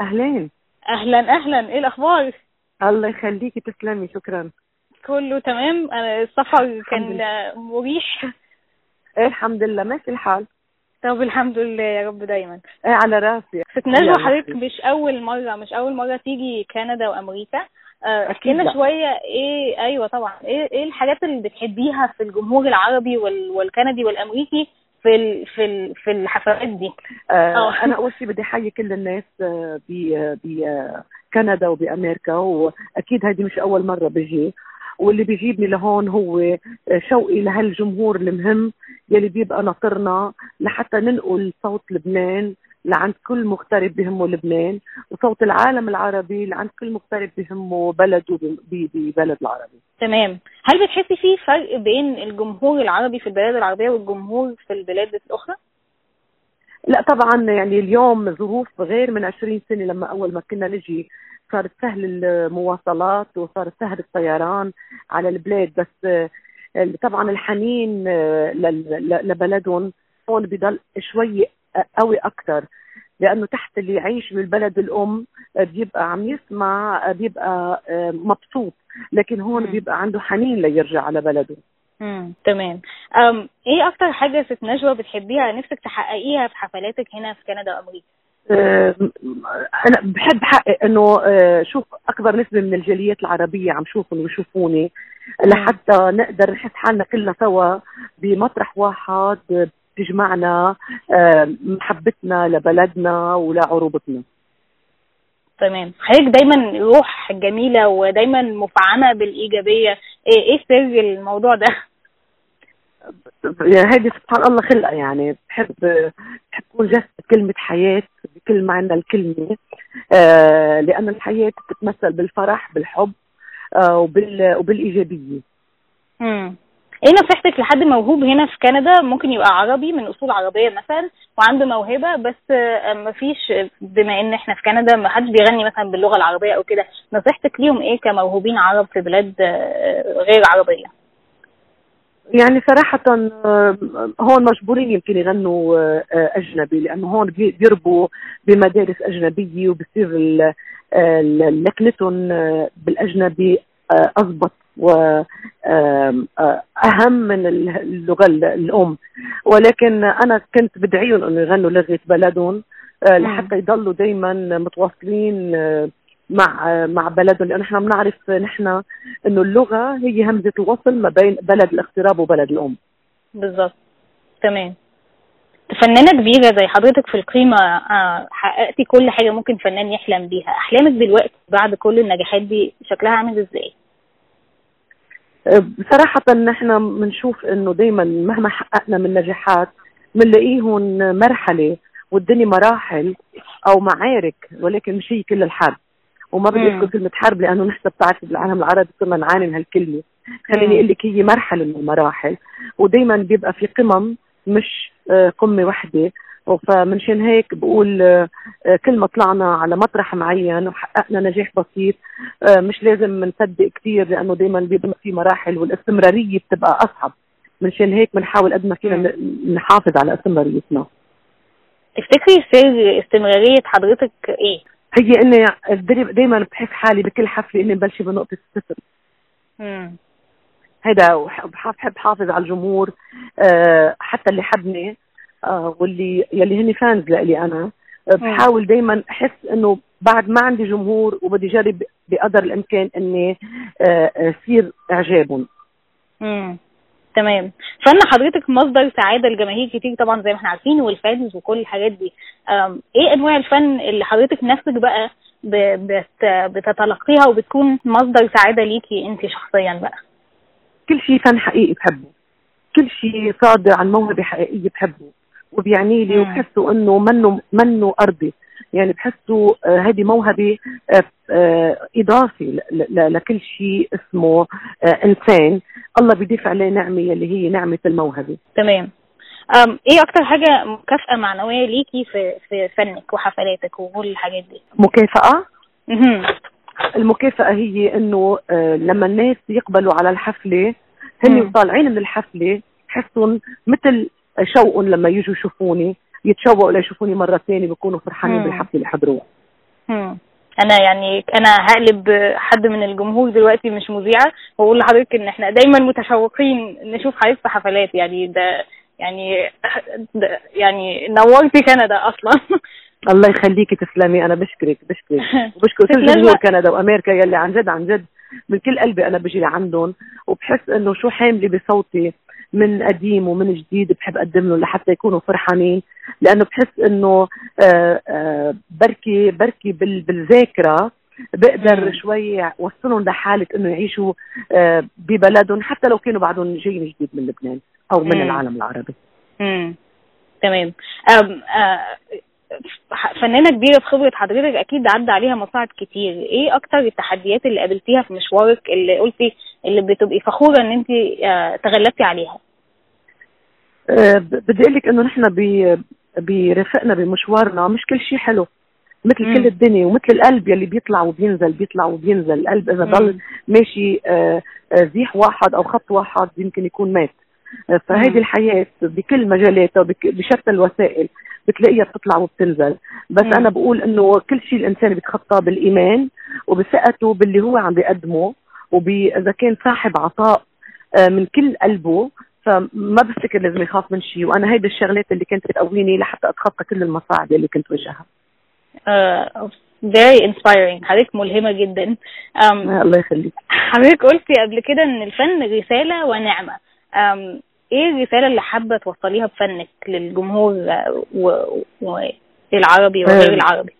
أهلين. أهلا أهلا. إيه الأخبار؟ الله يخليكي تسلمي. شكرا. كله تمام. أنا السفر كان مريح. إيه الحمد لله. ماشي الحال؟ طب الحمد لله يا رب دايما. إيه على راسي. ست نجوى. حضرتك مش أول مرة مش أول مرة تيجي كندا وأمريكا. آه، أكيد. شوية إيه أيوه طبعا. إيه إيه الحاجات اللي بتحبيها في الجمهور العربي وال... والكندي والأمريكي؟ في ال... في ال... في الحفلات دي. آه آه. أنا أول شيء بدي أحيي كل الناس آه، ب بكندا وبأمريكا وأكيد هذه مش أول مرة بجي واللي بيجيبني لهون هو آه، شوقي لهالجمهور المهم يلي بيبقى ناطرنا لحتى ننقل صوت لبنان. لعند كل مغترب بهمه لبنان وصوت العالم العربي لعند كل مغترب بهمه بلده ببلد العربي. تمام. هل بتحسي في فرق بين الجمهور العربي في البلاد العربية والجمهور في البلاد الأخرى؟ لا طبعا يعني اليوم ظروف غير من 20 سنة لما أول ما كنا نجي صارت سهل المواصلات وصار سهل الطيران على البلاد بس آه، طبعا الحنين آه، لبلدهم هون بضل شوي قوي أكثر لأنه تحت اللي يعيش بالبلد الأم بيبقى عم يسمع بيبقى آه، مبسوط لكن هون. بيبقى عنده حنين ليرجع على بلده. امم تمام. أم إيه أكتر حاجة ست نجوى بتحبيها نفسك تحققيها في حفلاتك هنا في كندا وامريكا آه، أنا بحب حقق إنه آه، شوف أكبر نسبة من الجاليات العربية عم شوفهم ويشوفوني لحتى نقدر نحس حالنا كلنا سوا بمطرح واحد بتجمعنا آه، محبتنا لبلدنا ولعروبتنا تمام. حضرتك دايما روح جميلة ودايما مفعمة بالإيجابية. إيه إيه سر الموضوع ده؟ يعني هذه سبحان الله خلقة يعني. بحب بحب تكون جسد كلمة حياة بكل معنى الكلمة. آه لأن الحياة بتتمثل بالفرح بالحب آه وبال وبالإيجابية. امم إيه نصيحتك لحد موهوب هنا في كندا؟ ممكن يبقى عربي من أصول عربية مثلا وعنده موهبة بس آه، مفيش بما إن إحنا في كندا ما حدش بيغني مثلا باللغة العربية أو كده. نصيحتك ليهم إيه كموهوبين عرب في بلاد آه، غير عربية؟ يعني صراحة آه، هون مجبورين يمكن يغنوا أجنبي لأنه هون بي- بيربوا بمدارس أجنبية وبصير لكنتهم بالأجنبي أضبط وأهم من اللغة الأم. ولكن أنا كنت بدعيهم أنه يغنوا لغة بلدهم آه،. لحتى يضلوا دايما متواصلين آه، مع آه، مع بلدهم. لأنه نحن بنعرف نحن إنه اللغة هي همزة الوصل ما بين بلد الاغتراب وبلد الأم. بالظبط تمام. فنانة كبيرة زي حضرتك في القيمة حققتي كل حاجة ممكن فنان يحلم بيها. أحلامك دلوقتي بعد كل النجاحات دي شكلها عامل إزاي؟ بصراحة نحن بنشوف إنه دايما مهما حققنا من نجاحات بنلاقيهم مرحلة والدنيا مراحل أو معارك ولكن مش هي كل الحرب وما بدي. أذكر كلمة حرب لأنه نحن بتعرفي بالعالم العربي صرنا نعاني من هالكلمة. خليني أقول لك هي مرحلة من المراحل ودايما بيبقى في قمم مش آه، قمة واحدة فمنشان هيك بقول آه، آه، كل ما طلعنا على مطرح معين وحققنا نجاح بسيط آه، مش لازم نصدق كثير لأنه دائما بيبقى في مراحل والاستمرارية بتبقى أصعب. منشان هيك بنحاول قد ما فينا نحافظ على استمراريتنا. تفتكري سر استمرارية حضرتك إيه؟ هي إني دائما بحس حالي بكل حفلة إني ببلش بنقطة الصفر مم. هيدا وح- بحب بحب حافظ على الجمهور آه، حتى اللي حبني. آه، واللي يلي هن فانز لإلي أنا. آه،. بحاول دائما أحس إنه بعد ما عندي جمهور وبدي جرب بقدر الإمكان إني آه، آه، صير اعجابهم. تمام. فن حضرتك مصدر سعادة لجماهير كتير طبعا زي ما إحنا عارفين والفانز وكل الحاجات دي. إيه أنواع الفن اللي حضرتك نفسك بقى بتتلقيها وبتكون مصدر سعادة ليكي انت شخصيا بقى؟ كل شيء فن حقيقي بحبه. كل شيء صادر عن موهبة حقيقية بحبه. وبيعني لي. وبحسه إنه منه منه أرضي يعني بحسه آه، هذه موهبة آه، آه، إضافي لكل شيء اسمه إنسان الله بيضيف عليه نعمة اللي هي نعمة الموهبة تمام أم إيه أكتر حاجة مكافأة معنوية ليكي في في فنك وحفلاتك وكل الحاجات دي مكافأة مهم. المكافأة هي إنه لما الناس يقبلوا على الحفلة هن مم. طالعين من الحفلة حسهم مثل شوقهم لما يجوا يشوفوني يتشوقوا ليشوفوني مرة ثانية بيكونوا فرحانين مم. بالحفلة اللي حضروها. أنا يعني أنا هقلب حد من الجمهور دلوقتي مش مذيعة وأقول لحضرتك إن إحنا دايما متشوقين نشوف حضرتك في حفلات يعني ده يعني ده يعني نورتي كندا أصلا الله يخليكي تسلمي أنا بشكرك بشكرك وبشكر كل. جمهور كندا وأمريكا يلي عن جد عن جد من كل قلبي أنا بجي لعندهم وبحس إنه شو حاملة بصوتي من قديم ومن جديد بحب أقدم لهم لحتى يكونوا فرحانين لأنه بحس إنه آه، آه، بركي بركي بال- بالذاكرة بقدر. شوي وصلهم لحالة إنه يعيشوا آه، ببلدهم حتى لو كانوا بعدهم جايين جديد من لبنان أو من. العالم العربي امم تمام كبيرة في خبرة حضرتك أكيد عدى عليها مصاعب كتير، إيه أكتر التحديات اللي قابلتيها في مشوارك اللي قلتي اللي بتبقي فخورة إن أنت آه تغلبتي عليها؟ آه، بدي أقول لك إنه نحن برفقنا بمشوارنا مش كل شيء حلو مثل مم. كل الدنيا ومثل القلب يلي بيطلع وبينزل بيطلع وبينزل القلب إذا. ضل ماشي آه، آه، زيح واحد أو خط واحد يمكن يكون مات. فهيدي الحياة بكل مجالاتها بشتى الوسائل بتلاقيها بتطلع وبتنزل. بس مم. أنا بقول إنه كل شيء الإنسان بيتخطاه بالإيمان وبثقته باللي هو عم بيقدمه واذا كان صاحب عطاء آه، من كل قلبه فما بفتكر لازم يخاف من شيء. وأنا هيدي الشغلات اللي كانت بتقويني لحتى أتخطى كل المصاعب اللي كنت واجهها. آه very inspiring. حضرتك ملهمة جدا. آه، الله يخليك. حضرتك قلتي قبل كده إن الفن رسالة ونعمة. أم إيه الرسالة اللي حابة توصليها بفنك للجمهور والعربي وغير آه. العربي؟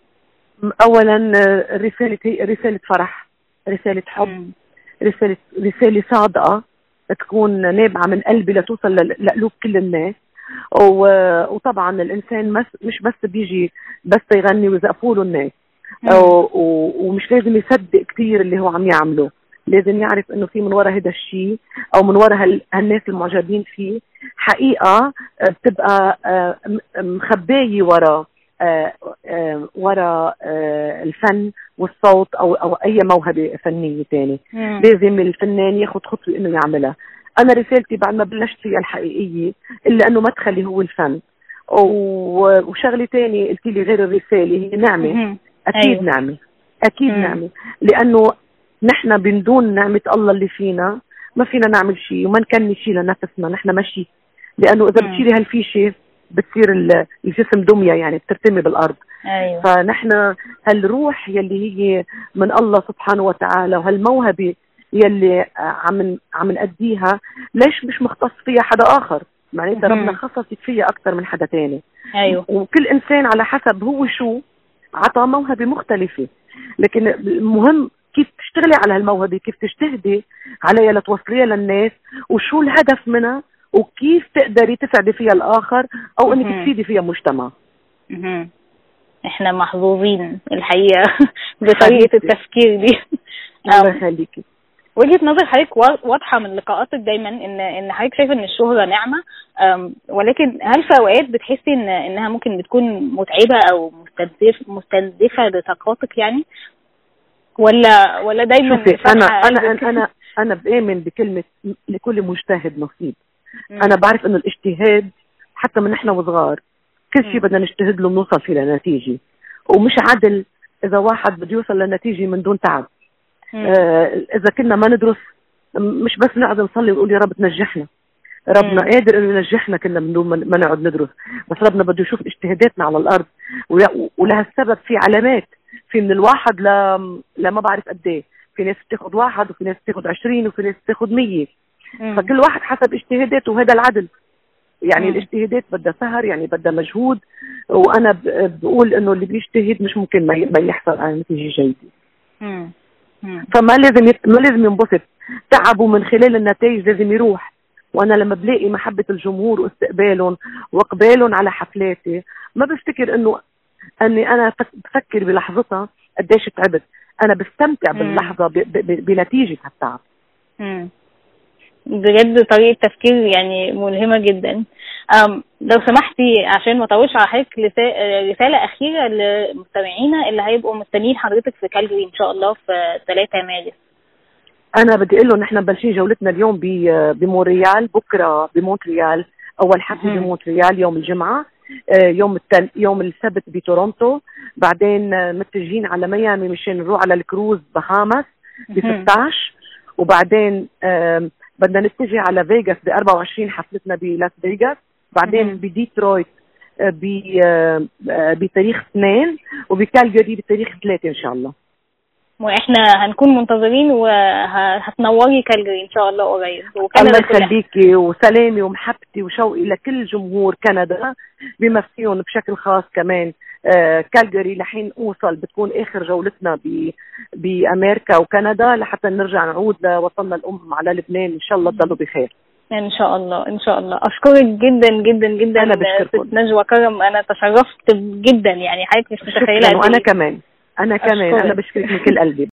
اولا آه، رساله رسالة فرح رسالة حب. رسالة رسالة صادقة تكون نابعة من قلبي لتوصل لقلوب كل الناس وطبعا الإنسان مش بس بيجي بس يغني ويزقفوا له الناس ومش لازم يصدق كثير اللي هو عم يعمله لازم يعرف إنه في من وراء هذا الشيء أو من وراء هال- هالناس المعجبين فيه حقيقة آه، بتبقى آه، مخباية ورا آه، ورا آه، الفن والصوت أو أو أي موهبة فنية ثانية. لازم الفنان ياخذ خطوة إنه يعملها أنا رسالتي بعد ما بلشت فيها الحقيقية إلا إنه مدخلي هو الفن وشغلة ثانية قلت لي غير الرسالة هي نعمة. أكيد. أيوة. نعمة أكيد مم. نعمة لأنه نحن من دون نعمة الله اللي فينا ما فينا نعمل شيء وما نكني شيء لنفسنا نحن ماشي. لأنه إذا. بتشيلي هالفيشة بتصير ال- الجسم دمية يعني بترتمي بالأرض. أيوه. فنحن هالروح يلي هي من الله سبحانه وتعالى وهالموهبة يلي عم عم نأديها ليش مش مختص فيها حدا آخر؟ معناتها. ربنا خصصك فيها أكثر من حدا تاني. أيوه. وكل إنسان على حسب هو شو عطى موهبة مختلفة. لكن المهم كيف تشتغلي على هالموهبة؟ كيف تجتهدي عليها لتوصليها للناس؟ وشو الهدف منها؟ وكيف تقدري تسعدي فيها الآخر؟ أو إنك. تفيدي فيها مجتمع. إحنا محظوظين الحقيقة بطريقة. التفكير دي. الله يخليكي. وجهة نظر حضرتك وا- واضحة من لقاءاتك دايما ان إن حضرتك شايفة إن الشهرة نعمه ولكن هل في أوقات بتحسي ان إنها ممكن بتكون متعبة أو مستنزف مستنزفة لطاقاتك يعني؟ ولا ولا دايما شوفي أنا أنا قلبك؟ أنا أنا بآمن بكلمة لكل مجتهد نصيب. أنا بعرف إنه الاجتهاد حتى من نحن وصغار كل شيء. بدنا نجتهد له بنوصل فيه لنتيجة ومش عدل إذا واحد بده يوصل لنتيجة من دون تعب. آه إذا كنا ما ندرس مش بس نقعد نصلي ونقول يا رب تنجحنا ربنا مم. قادر إنه ينجحنا كنا من دون ما نقعد ندرس بس ربنا بده يشوف اجتهاداتنا على الأرض ولهالسبب في علامات في من الواحد ل لما بعرف قد إيه. في ناس بتاخد واحد وفي ناس بتاخد 20 وفي ناس بتاخد 100 مم. فكل واحد حسب اجتهاداته وهذا العدل. يعني مم. الاجتهادات بدها سهر يعني بدها مجهود. وأنا بقول إنه اللي بيجتهد مش ممكن ما يحصل على نتيجة جيدة. فما لازم يت... ما لازم ينبسط. تعبه من خلال النتائج لازم يروح. وأنا لما بلاقي محبة الجمهور واستقبالهم واقبالهم على حفلاتي ما بفتكر إنه أني أنا فك- بفكر بلحظتها قديش تعبت أنا بستمتع. باللحظة ب... ب... بنتيجة هالتعب. بجد طريقة تفكير يعني ملهمة جدا أم لو سمحتي عشان ما أطولش على حضرتك رسالة أخيرة لمستمعينا اللي هيبقوا مستنيين حضرتك في كالجري إن شاء الله في 3 مارس أنا بدي أقول لهم نحن مبلشين جولتنا اليوم ب- بمونتريال بكرة بمونتريال أول حفلة. بمونتريال يوم الجمعة يوم التل... يوم السبت بتورونتو. بعدين متجهين على ميامي مشان نروح على الكروز بهامس ب 16 وبعدين بدنا نتجه على فيغاس ب 24 حفلتنا بلاس فيغاس. بعدين بديترويت بتاريخ اثنين وبكالجري بتاريخ ثلاثة إن شاء الله. وإحنا هنكون منتظرين وهتنوري كالجري إن شاء الله قريب. الله يخليكي وسلامي ومحبتي وشوقي لكل جمهور كندا بما فيهم بشكل خاص كمان. آه كالجري لحين أوصل بتكون آخر جولتنا بأمريكا وكندا لحتى نرجع نعود لوطننا الأم على لبنان. إن شاء الله تضلوا بخير. إن شاء الله إن شاء الله. أشكرك جدا جدا جدا أنا بشكركم. نجوى كرم. أنا تشرفت جدا يعني حضرتك مش متخيلة وأنا كمان. أنا كمان أنا بشكرك من كل قلبي.